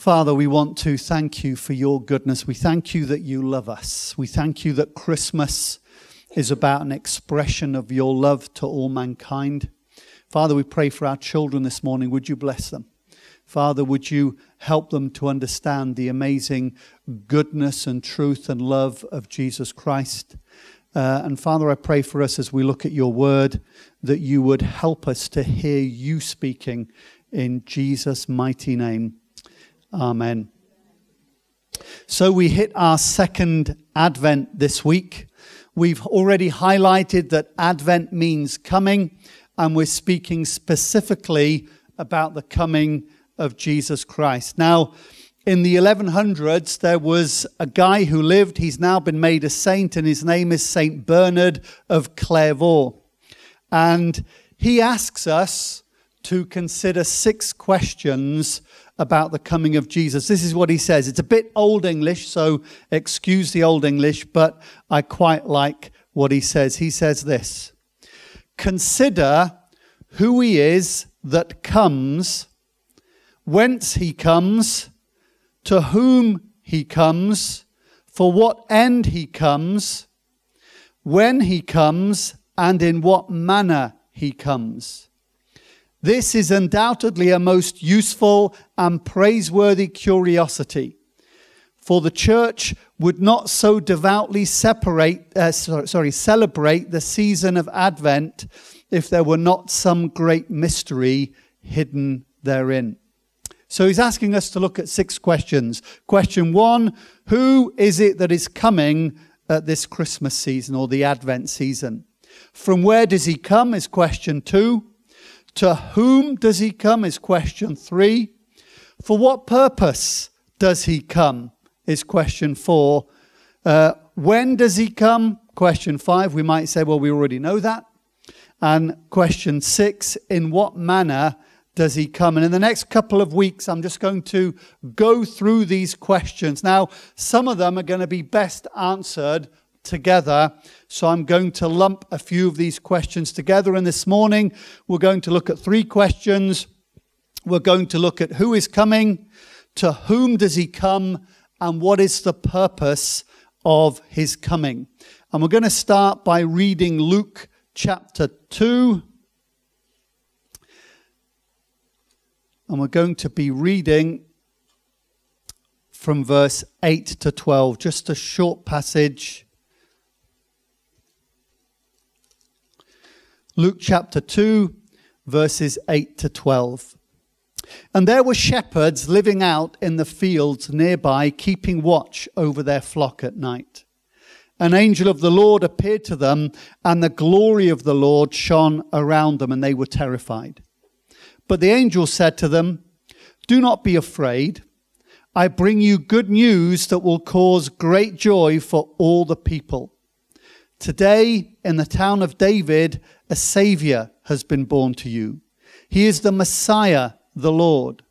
Father, we want to thank you for your goodness. We thank you that you love us. We thank you that Christmas is about an expression of your love to all mankind. Father, we pray for our children this morning. Would you bless them? Father, would you help them to understand the amazing goodness and truth and love of Jesus Christ? Uh, and Father, I pray for us as we look at your word that you would help us to hear you speaking in Jesus' mighty name. Amen. So we hit our second Advent this week. We've already highlighted that Advent means coming, and we're speaking specifically about the coming of Jesus Christ. Now, in the 1100s, there was a guy who lived, he's now been made a saint, and his name is Saint Bernard of Clairvaux. And he asks us to consider six questions about the coming of Jesus. This is what he says. It's a bit old English, so excuse the old English, but I quite like what he says. He says this Consider who he is that comes, whence he comes, to whom he comes, for what end he comes, when he comes, and in what manner he comes. This is undoubtedly a most useful and praiseworthy curiosity. For the church would not so devoutly separate, uh, sorry, celebrate the season of Advent if there were not some great mystery hidden therein. So he's asking us to look at six questions. Question one Who is it that is coming at this Christmas season or the Advent season? From where does he come? Is question two. To whom does he come? Is question three. For what purpose does he come? Is question four. Uh, when does he come? Question five. We might say, well, we already know that. And question six, in what manner does he come? And in the next couple of weeks, I'm just going to go through these questions. Now, some of them are going to be best answered together. So I'm going to lump a few of these questions together. And this morning, we're going to look at three questions. We're going to look at who is coming, to whom does he come, and what is the purpose of his coming. And we're going to start by reading Luke chapter 2. And we're going to be reading from verse 8 to 12, just a short passage. Luke chapter 2, verses 8 to 12. And there were shepherds living out in the fields nearby, keeping watch over their flock at night. An angel of the Lord appeared to them, and the glory of the Lord shone around them, and they were terrified. But the angel said to them, Do not be afraid. I bring you good news that will cause great joy for all the people. Today, in the town of David, a Savior has been born to you. He is the Messiah, the Lord.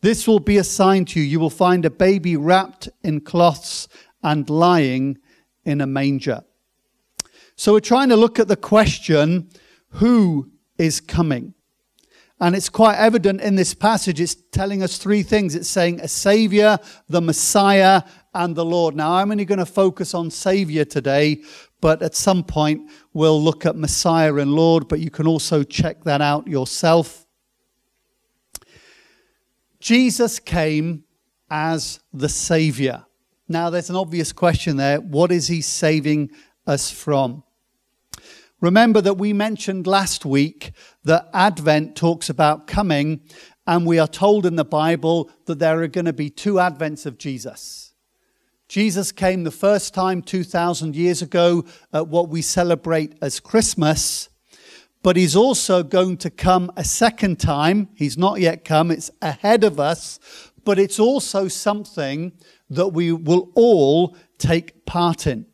This will be a sign to you. You will find a baby wrapped in cloths and lying in a manger. So we're trying to look at the question who is coming? And it's quite evident in this passage, it's telling us three things. It's saying a Savior, the Messiah, and the Lord. Now, I'm only going to focus on Savior today, but at some point we'll look at Messiah and Lord, but you can also check that out yourself. Jesus came as the Savior. Now, there's an obvious question there. What is he saving us from? Remember that we mentioned last week that Advent talks about coming, and we are told in the Bible that there are going to be two Advents of Jesus. Jesus came the first time 2,000 years ago at what we celebrate as Christmas, but he's also going to come a second time. He's not yet come, it's ahead of us, but it's also something that we will all take part in.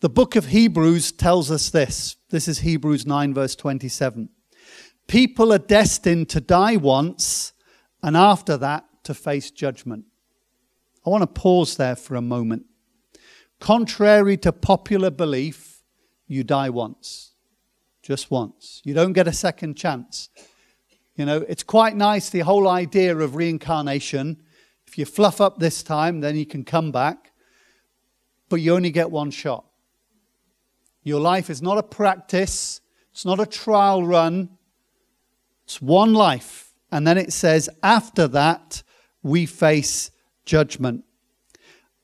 The book of Hebrews tells us this. This is Hebrews 9, verse 27. People are destined to die once, and after that, to face judgment. I want to pause there for a moment. Contrary to popular belief, you die once, just once. You don't get a second chance. You know, it's quite nice the whole idea of reincarnation, If you fluff up this time, then you can come back, but you only get one shot. Your life is not a practice, it's not a trial run, it's one life. And then it says, after that, we face judgment.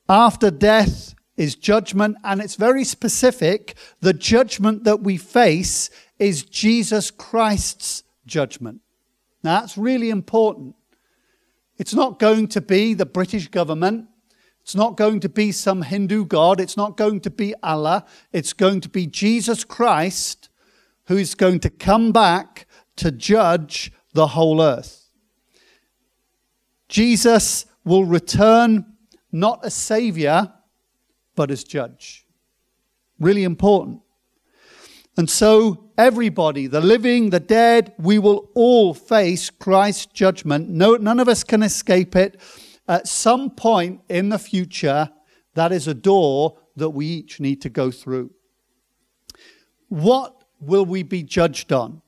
After death is judgment, and it's very specific. The judgment that we face is Jesus Christ's judgment. Now, that's really important. It's not going to be the British government. It's not going to be some Hindu god. It's not going to be Allah. It's going to be Jesus Christ who is going to come back to judge the whole earth. Jesus will return not as savior, but as judge. Really important. And so, everybody, the living, the dead, we will all face Christ's judgment. No, none of us can escape it. At some point in the future, that is a door that we each need to go through. What will we be judged on?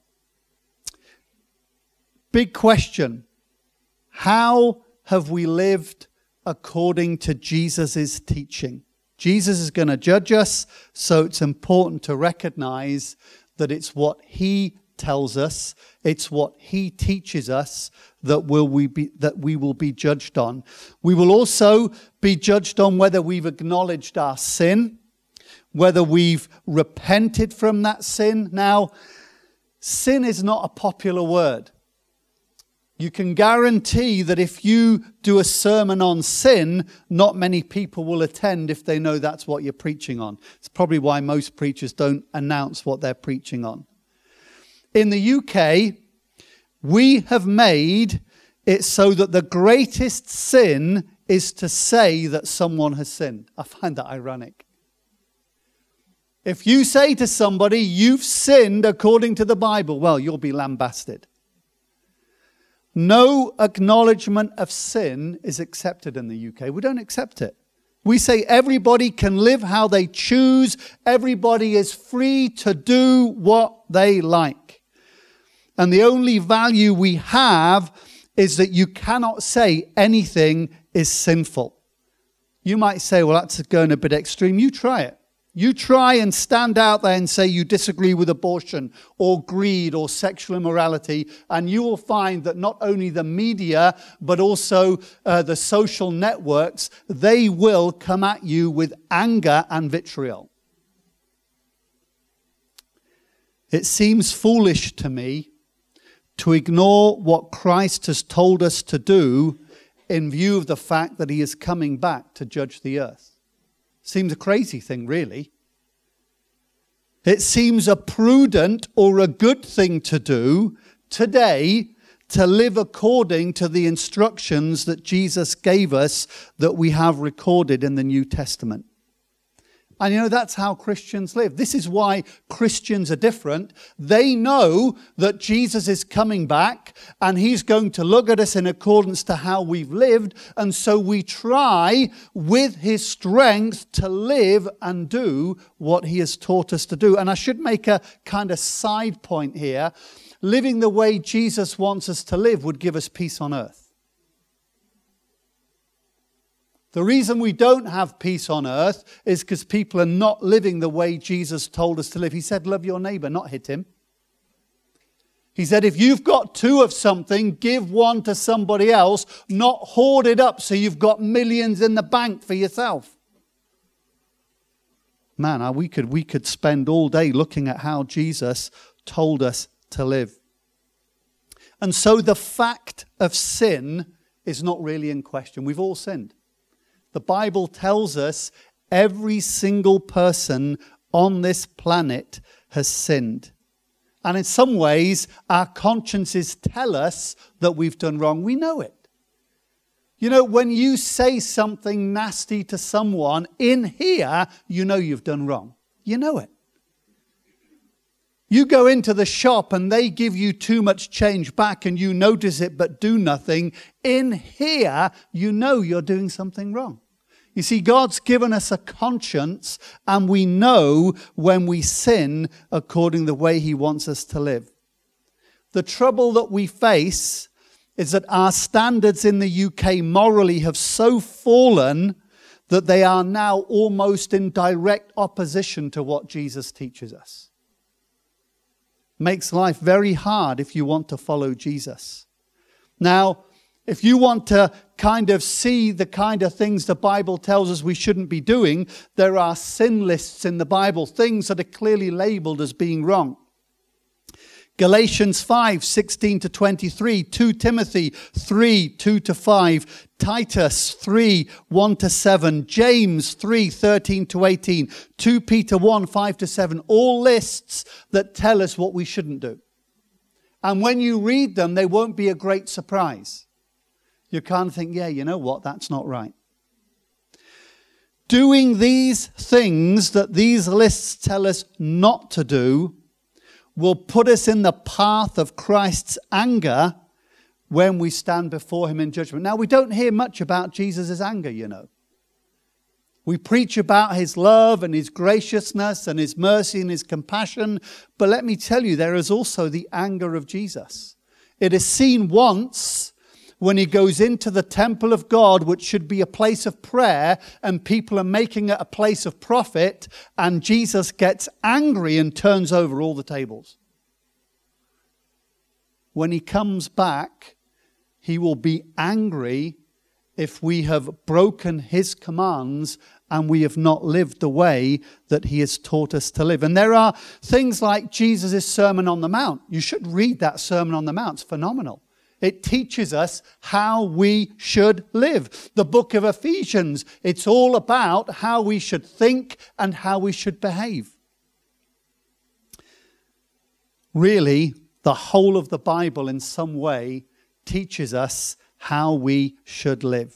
Big question. How have we lived according to Jesus' teaching? Jesus is going to judge us, so it's important to recognize that it's what he tells us, it's what he teaches us that will we be that we will be judged on. We will also be judged on whether we've acknowledged our sin, whether we've repented from that sin. Now, sin is not a popular word. You can guarantee that if you do a sermon on sin, not many people will attend if they know that's what you're preaching on. It's probably why most preachers don't announce what they're preaching on. In the UK, we have made it so that the greatest sin is to say that someone has sinned. I find that ironic. If you say to somebody, you've sinned according to the Bible, well, you'll be lambasted. No acknowledgement of sin is accepted in the UK. We don't accept it. We say everybody can live how they choose, everybody is free to do what they like. And the only value we have is that you cannot say anything is sinful. You might say, well, that's going a bit extreme. You try it. You try and stand out there and say you disagree with abortion or greed or sexual immorality, and you will find that not only the media, but also uh, the social networks, they will come at you with anger and vitriol. It seems foolish to me to ignore what Christ has told us to do in view of the fact that he is coming back to judge the earth. Seems a crazy thing, really. It seems a prudent or a good thing to do today to live according to the instructions that Jesus gave us that we have recorded in the New Testament. And you know, that's how Christians live. This is why Christians are different. They know that Jesus is coming back and he's going to look at us in accordance to how we've lived. And so we try with his strength to live and do what he has taught us to do. And I should make a kind of side point here. Living the way Jesus wants us to live would give us peace on earth. The reason we don't have peace on earth is because people are not living the way Jesus told us to live. He said, Love your neighbor, not hit him. He said, If you've got two of something, give one to somebody else, not hoard it up so you've got millions in the bank for yourself. Man, we could, we could spend all day looking at how Jesus told us to live. And so the fact of sin is not really in question. We've all sinned. The Bible tells us every single person on this planet has sinned. And in some ways, our consciences tell us that we've done wrong. We know it. You know, when you say something nasty to someone in here, you know you've done wrong. You know it. You go into the shop and they give you too much change back and you notice it but do nothing. In here, you know you're doing something wrong. You see, God's given us a conscience, and we know when we sin according to the way He wants us to live. The trouble that we face is that our standards in the UK morally have so fallen that they are now almost in direct opposition to what Jesus teaches us. Makes life very hard if you want to follow Jesus. Now, if you want to kind of see the kind of things the Bible tells us we shouldn't be doing, there are sin lists in the Bible, things that are clearly labeled as being wrong. Galatians 5, 16 to 23, 2 Timothy 3, 2 to 5, Titus 3, 1 to 7, James 3, 13 to 18, 2 Peter 1, 5 to 7, all lists that tell us what we shouldn't do. And when you read them, they won't be a great surprise. You can't think, yeah, you know what, that's not right. Doing these things that these lists tell us not to do will put us in the path of Christ's anger when we stand before him in judgment. Now, we don't hear much about Jesus' anger, you know. We preach about his love and his graciousness and his mercy and his compassion, but let me tell you, there is also the anger of Jesus. It is seen once when he goes into the temple of God, which should be a place of prayer, and people are making it a place of profit, and Jesus gets angry and turns over all the tables. When he comes back, he will be angry if we have broken his commands and we have not lived the way that he has taught us to live. And there are things like Jesus' Sermon on the Mount. You should read that Sermon on the Mount, it's phenomenal. It teaches us how we should live. The book of Ephesians, it's all about how we should think and how we should behave. Really, the whole of the Bible, in some way, teaches us how we should live.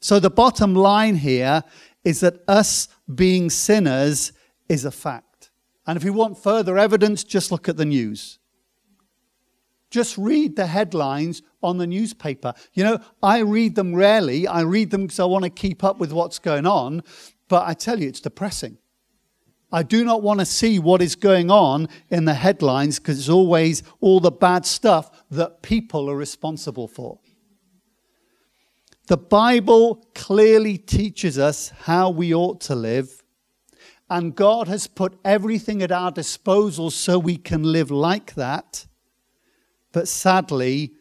So, the bottom line here is that us being sinners is a fact. And if you want further evidence, just look at the news. Just read the headlines on the newspaper. You know, I read them rarely. I read them because I want to keep up with what's going on. But I tell you, it's depressing. I do not want to see what is going on in the headlines because it's always all the bad stuff that people are responsible for. The Bible clearly teaches us how we ought to live, and God has put everything at our disposal so we can live like that. But sadly,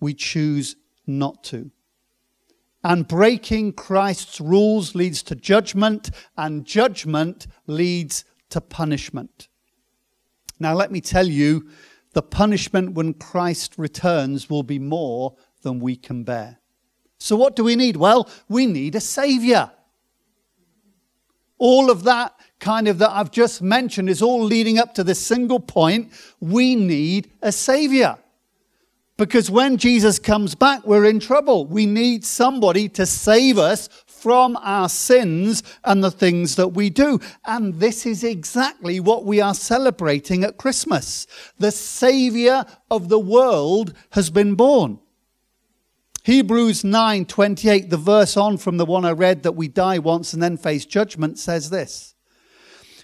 we choose not to. And breaking Christ's rules leads to judgment, and judgment leads to punishment. Now, let me tell you, the punishment when Christ returns will be more than we can bear. So, what do we need? Well, we need a Savior. All of that kind of that I've just mentioned is all leading up to this single point. We need a Savior. Because when Jesus comes back, we're in trouble. We need somebody to save us from our sins and the things that we do. And this is exactly what we are celebrating at Christmas. The Savior of the world has been born. Hebrews 9:28 the verse on from the one I read that we die once and then face judgment says this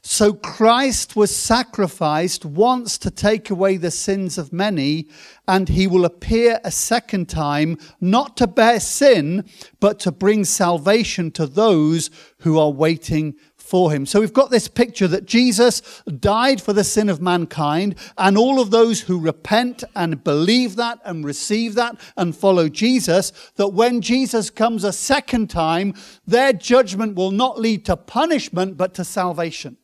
so Christ was sacrificed once to take away the sins of many, and he will appear a second time, not to bear sin, but to bring salvation to those who are waiting for him. So we've got this picture that Jesus died for the sin of mankind, and all of those who repent and believe that and receive that and follow Jesus, that when Jesus comes a second time, their judgment will not lead to punishment, but to salvation.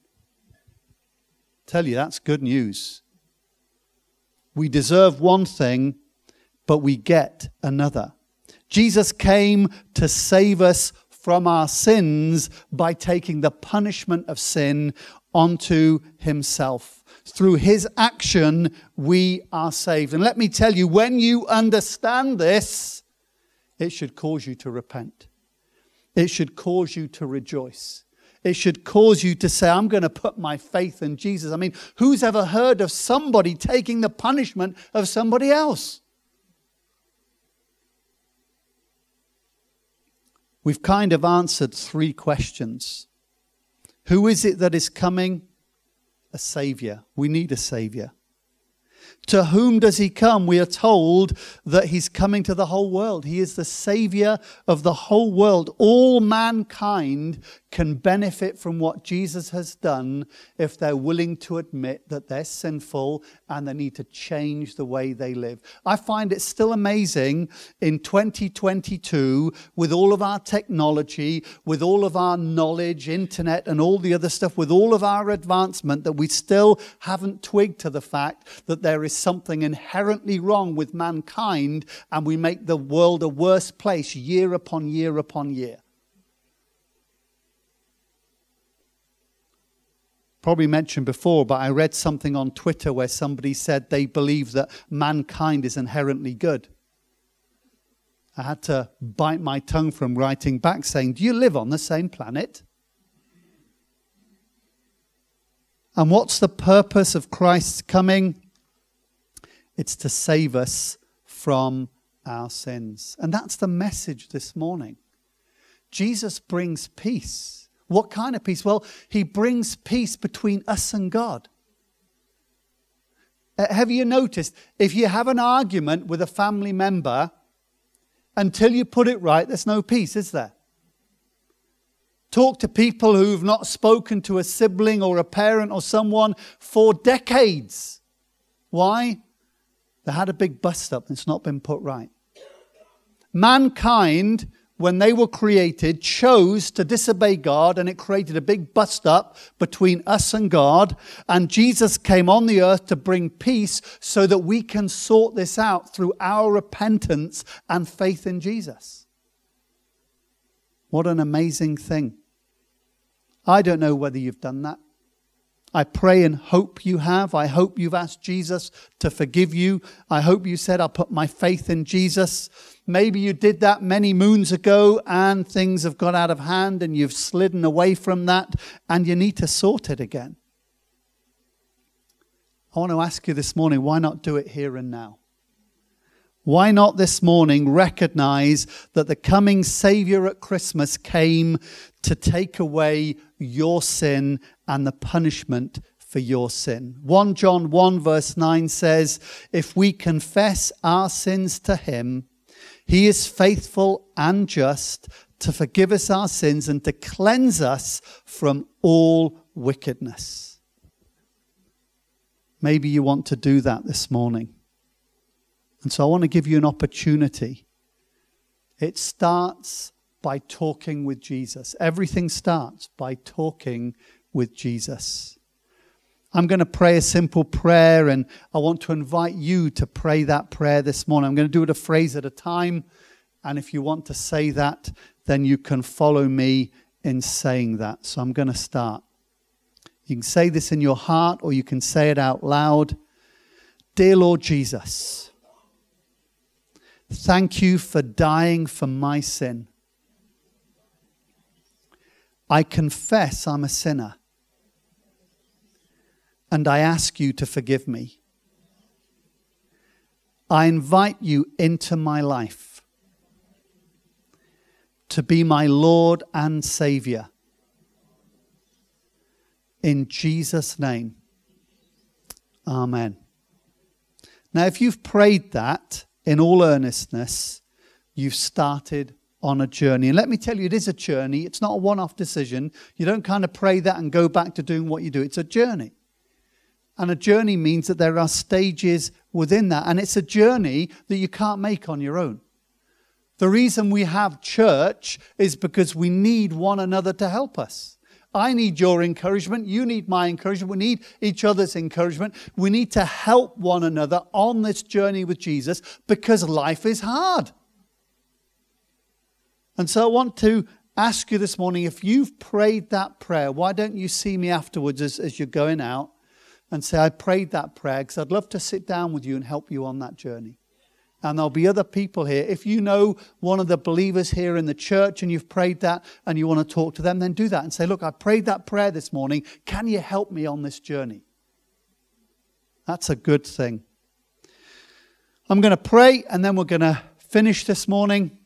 Tell you, that's good news. We deserve one thing, but we get another. Jesus came to save us from our sins by taking the punishment of sin onto himself. Through his action, we are saved. And let me tell you, when you understand this, it should cause you to repent. It should cause you to rejoice. It should cause you to say, I'm going to put my faith in Jesus. I mean, who's ever heard of somebody taking the punishment of somebody else? We've kind of answered three questions. Who is it that is coming? A Savior. We need a Savior. To whom does he come? We are told that he's coming to the whole world. He is the savior of the whole world. All mankind can benefit from what Jesus has done if they're willing to admit that they're sinful and they need to change the way they live. I find it still amazing in 2022 with all of our technology, with all of our knowledge, internet, and all the other stuff, with all of our advancement, that we still haven't twigged to the fact that there is something inherently wrong with mankind and we make the world a worse place year upon year upon year. Probably mentioned before, but I read something on Twitter where somebody said they believe that mankind is inherently good. I had to bite my tongue from writing back saying, Do you live on the same planet? And what's the purpose of Christ's coming? It's to save us from our sins. And that's the message this morning. Jesus brings peace. What kind of peace? Well, he brings peace between us and God. Uh, have you noticed if you have an argument with a family member, until you put it right, there's no peace, is there? Talk to people who've not spoken to a sibling or a parent or someone for decades. Why? They had a big bust up and it's not been put right. Mankind when they were created, chose to disobey God, and it created a big bust up between us and God. And Jesus came on the earth to bring peace so that we can sort this out through our repentance and faith in Jesus. What an amazing thing. I don't know whether you've done that. I pray and hope you have. I hope you've asked Jesus to forgive you. I hope you said, I'll put my faith in Jesus. Maybe you did that many moons ago and things have got out of hand and you've slidden away from that and you need to sort it again. I want to ask you this morning why not do it here and now? Why not this morning recognize that the coming Savior at Christmas came to take away your sin and the punishment for your sin? 1 John 1, verse 9 says, If we confess our sins to Him, He is faithful and just to forgive us our sins and to cleanse us from all wickedness. Maybe you want to do that this morning. And so I want to give you an opportunity. It starts by talking with Jesus. Everything starts by talking with Jesus. I'm going to pray a simple prayer, and I want to invite you to pray that prayer this morning. I'm going to do it a phrase at a time. And if you want to say that, then you can follow me in saying that. So I'm going to start. You can say this in your heart, or you can say it out loud. Dear Lord Jesus, Thank you for dying for my sin. I confess I'm a sinner. And I ask you to forgive me. I invite you into my life to be my Lord and Savior. In Jesus' name, Amen. Now, if you've prayed that, in all earnestness, you've started on a journey. And let me tell you, it is a journey. It's not a one off decision. You don't kind of pray that and go back to doing what you do. It's a journey. And a journey means that there are stages within that. And it's a journey that you can't make on your own. The reason we have church is because we need one another to help us. I need your encouragement. You need my encouragement. We need each other's encouragement. We need to help one another on this journey with Jesus because life is hard. And so I want to ask you this morning if you've prayed that prayer, why don't you see me afterwards as, as you're going out and say, I prayed that prayer because I'd love to sit down with you and help you on that journey and there'll be other people here. If you know one of the believers here in the church and you've prayed that and you want to talk to them, then do that and say, Look, I prayed that prayer this morning. Can you help me on this journey? That's a good thing. I'm going to pray and then we're going to finish this morning.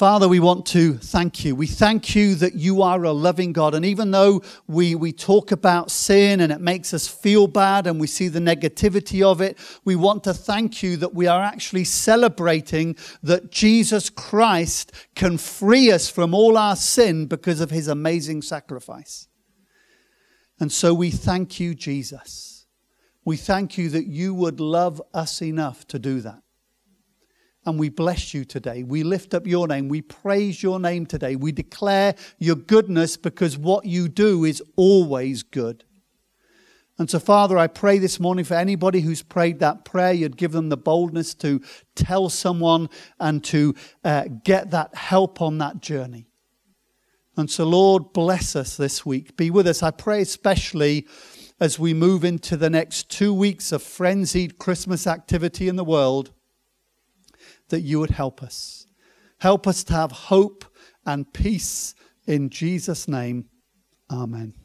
Father, we want to thank you. We thank you that you are a loving God. And even though we, we talk about sin and it makes us feel bad and we see the negativity of it, we want to thank you that we are actually celebrating that Jesus Christ can free us from all our sin because of his amazing sacrifice. And so we thank you, Jesus. We thank you that you would love us enough to do that. And we bless you today. We lift up your name. We praise your name today. We declare your goodness because what you do is always good. And so, Father, I pray this morning for anybody who's prayed that prayer, you'd give them the boldness to tell someone and to uh, get that help on that journey. And so, Lord, bless us this week. Be with us. I pray especially as we move into the next two weeks of frenzied Christmas activity in the world that you would help us. Help us to have hope and peace in Jesus' name. Amen.